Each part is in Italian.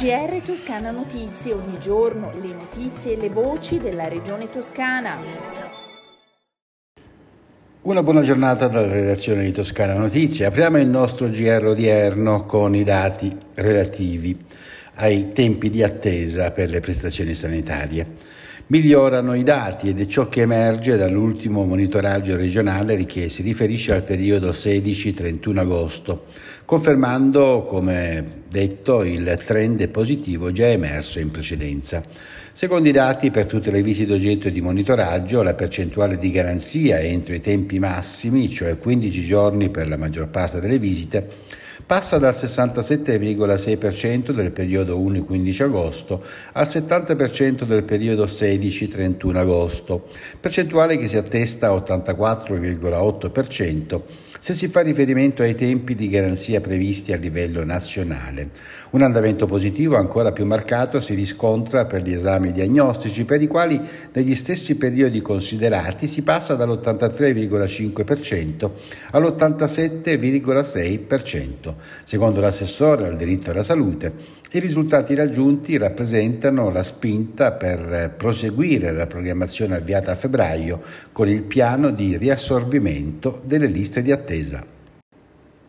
GR Toscana Notizie, ogni giorno le notizie e le voci della regione toscana. Una buona giornata dalla redazione di Toscana Notizie. Apriamo il nostro GR odierno con i dati relativi ai tempi di attesa per le prestazioni sanitarie. Migliorano i dati ed è ciò che emerge dall'ultimo monitoraggio regionale che si riferisce al periodo 16-31 agosto, confermando, come detto, il trend positivo già emerso in precedenza. Secondo i dati, per tutte le visite oggetto di monitoraggio, la percentuale di garanzia entro i tempi massimi, cioè 15 giorni per la maggior parte delle visite, passa dal 67,6% del periodo 1-15 agosto al 70% del periodo 16-31 agosto, percentuale che si attesta a 84,8% se si fa riferimento ai tempi di garanzia previsti a livello nazionale. Un andamento positivo ancora più marcato si riscontra per gli esami diagnostici, per i quali negli stessi periodi considerati si passa dall'83,5% all'87,6%. Secondo l'assessore al diritto alla salute, i risultati raggiunti rappresentano la spinta per proseguire la programmazione avviata a febbraio con il piano di riassorbimento delle liste di attesa.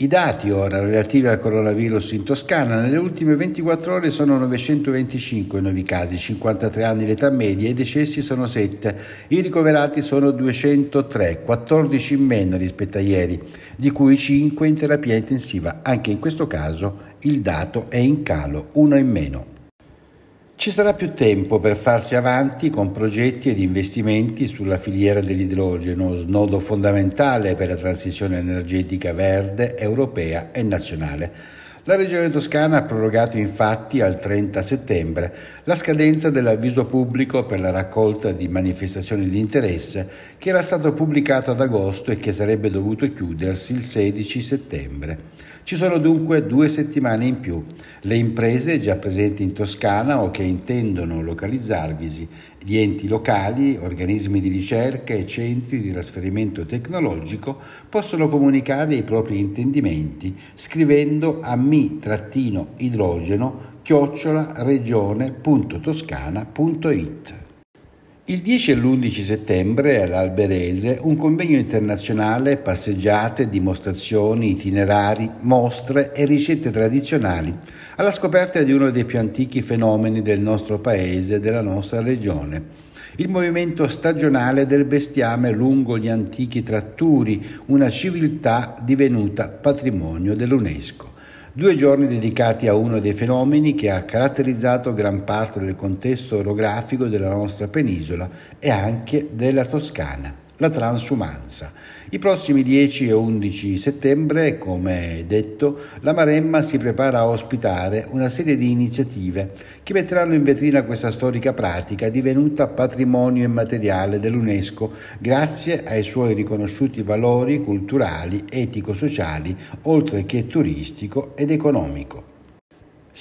I dati ora relativi al coronavirus in Toscana nelle ultime 24 ore sono 925 nuovi casi, 53 anni l'età media, i decessi sono 7, i ricoverati sono 203, 14 in meno rispetto a ieri, di cui 5 in terapia intensiva. Anche in questo caso il dato è in calo, uno in meno. Ci sarà più tempo per farsi avanti con progetti ed investimenti sulla filiera dell'idrogeno, snodo fondamentale per la transizione energetica verde europea e nazionale. La Regione Toscana ha prorogato infatti al 30 settembre la scadenza dell'avviso pubblico per la raccolta di manifestazioni di interesse che era stato pubblicato ad agosto e che sarebbe dovuto chiudersi il 16 settembre. Ci sono dunque due settimane in più. Le imprese già presenti in Toscana o che intendono localizzarvisi, gli enti locali, organismi di ricerca e centri di trasferimento tecnologico possono comunicare i propri intendimenti scrivendo a mi-idrogeno chiocciola regione.toscana.it. Il 10 e l'11 settembre all'Alberese un convegno internazionale, passeggiate, dimostrazioni, itinerari, mostre e ricette tradizionali alla scoperta di uno dei più antichi fenomeni del nostro paese e della nostra regione. Il movimento stagionale del bestiame lungo gli antichi tratturi, una civiltà divenuta patrimonio dell'UNESCO. Due giorni dedicati a uno dei fenomeni che ha caratterizzato gran parte del contesto orografico della nostra penisola e anche della Toscana la transumanza. I prossimi 10 e 11 settembre, come detto, la Maremma si prepara a ospitare una serie di iniziative che metteranno in vetrina questa storica pratica divenuta patrimonio immateriale dell'UNESCO grazie ai suoi riconosciuti valori culturali, etico-sociali, oltre che turistico ed economico.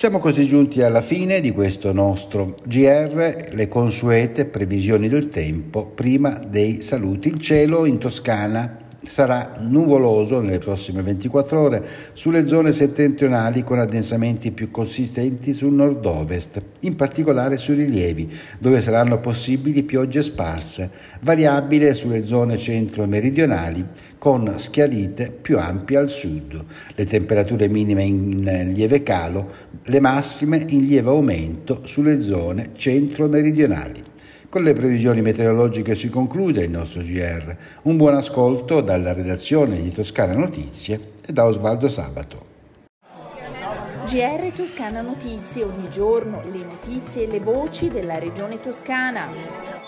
Siamo così giunti alla fine di questo nostro GR, le consuete previsioni del tempo prima dei saluti. Il cielo in Toscana sarà nuvoloso nelle prossime 24 ore sulle zone settentrionali con addensamenti più consistenti sul nord-ovest, in particolare sui rilievi, dove saranno possibili piogge sparse, variabile sulle zone centro-meridionali con schiarite più ampie al sud. Le temperature minime in lieve calo, le massime in lieve aumento sulle zone centro-meridionali. Con le previsioni meteorologiche si conclude il nostro GR. Un buon ascolto dalla redazione di Toscana Notizie e da Osvaldo Sabato. GR Toscana Notizie, ogni giorno le notizie e le voci della regione toscana.